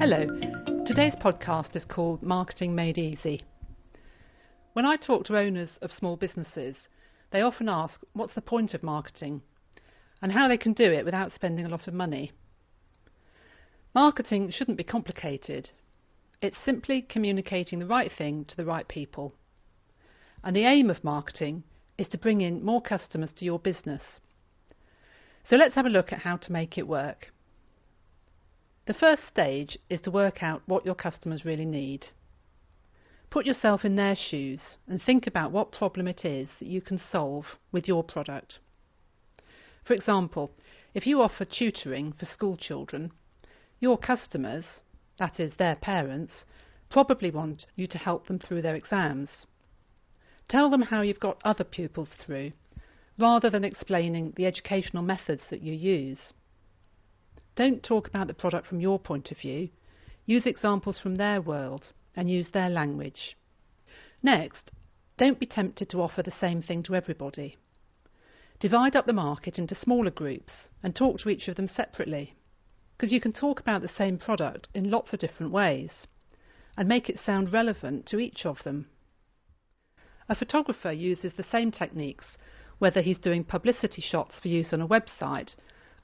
Hello. Today's podcast is called Marketing Made Easy. When I talk to owners of small businesses, they often ask what's the point of marketing and how they can do it without spending a lot of money. Marketing shouldn't be complicated. It's simply communicating the right thing to the right people. And the aim of marketing is to bring in more customers to your business. So let's have a look at how to make it work. The first stage is to work out what your customers really need. Put yourself in their shoes and think about what problem it is that you can solve with your product. For example, if you offer tutoring for school children, your customers, that is their parents, probably want you to help them through their exams. Tell them how you've got other pupils through, rather than explaining the educational methods that you use. Don't talk about the product from your point of view. Use examples from their world and use their language. Next, don't be tempted to offer the same thing to everybody. Divide up the market into smaller groups and talk to each of them separately, because you can talk about the same product in lots of different ways and make it sound relevant to each of them. A photographer uses the same techniques whether he's doing publicity shots for use on a website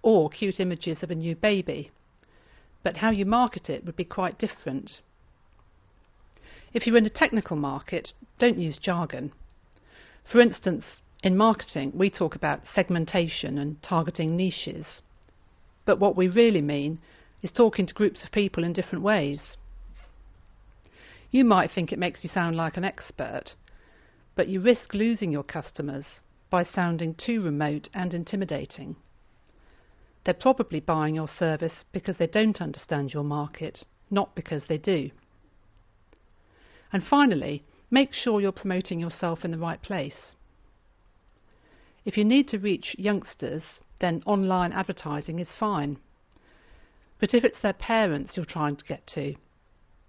or cute images of a new baby. But how you market it would be quite different. If you're in a technical market, don't use jargon. For instance, in marketing, we talk about segmentation and targeting niches. But what we really mean is talking to groups of people in different ways. You might think it makes you sound like an expert, but you risk losing your customers by sounding too remote and intimidating. They're probably buying your service because they don't understand your market, not because they do. And finally, make sure you're promoting yourself in the right place. If you need to reach youngsters, then online advertising is fine. But if it's their parents you're trying to get to,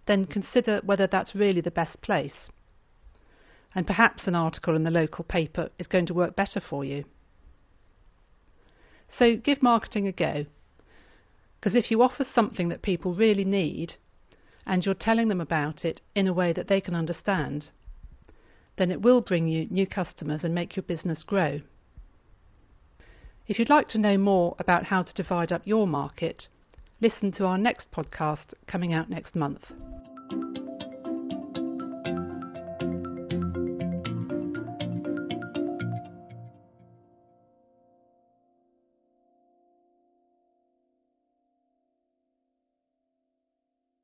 then consider whether that's really the best place and perhaps an article in the local paper is going to work better for you. So give marketing a go. Because if you offer something that people really need and you're telling them about it in a way that they can understand, then it will bring you new customers and make your business grow. If you'd like to know more about how to divide up your market, listen to our next podcast coming out next month.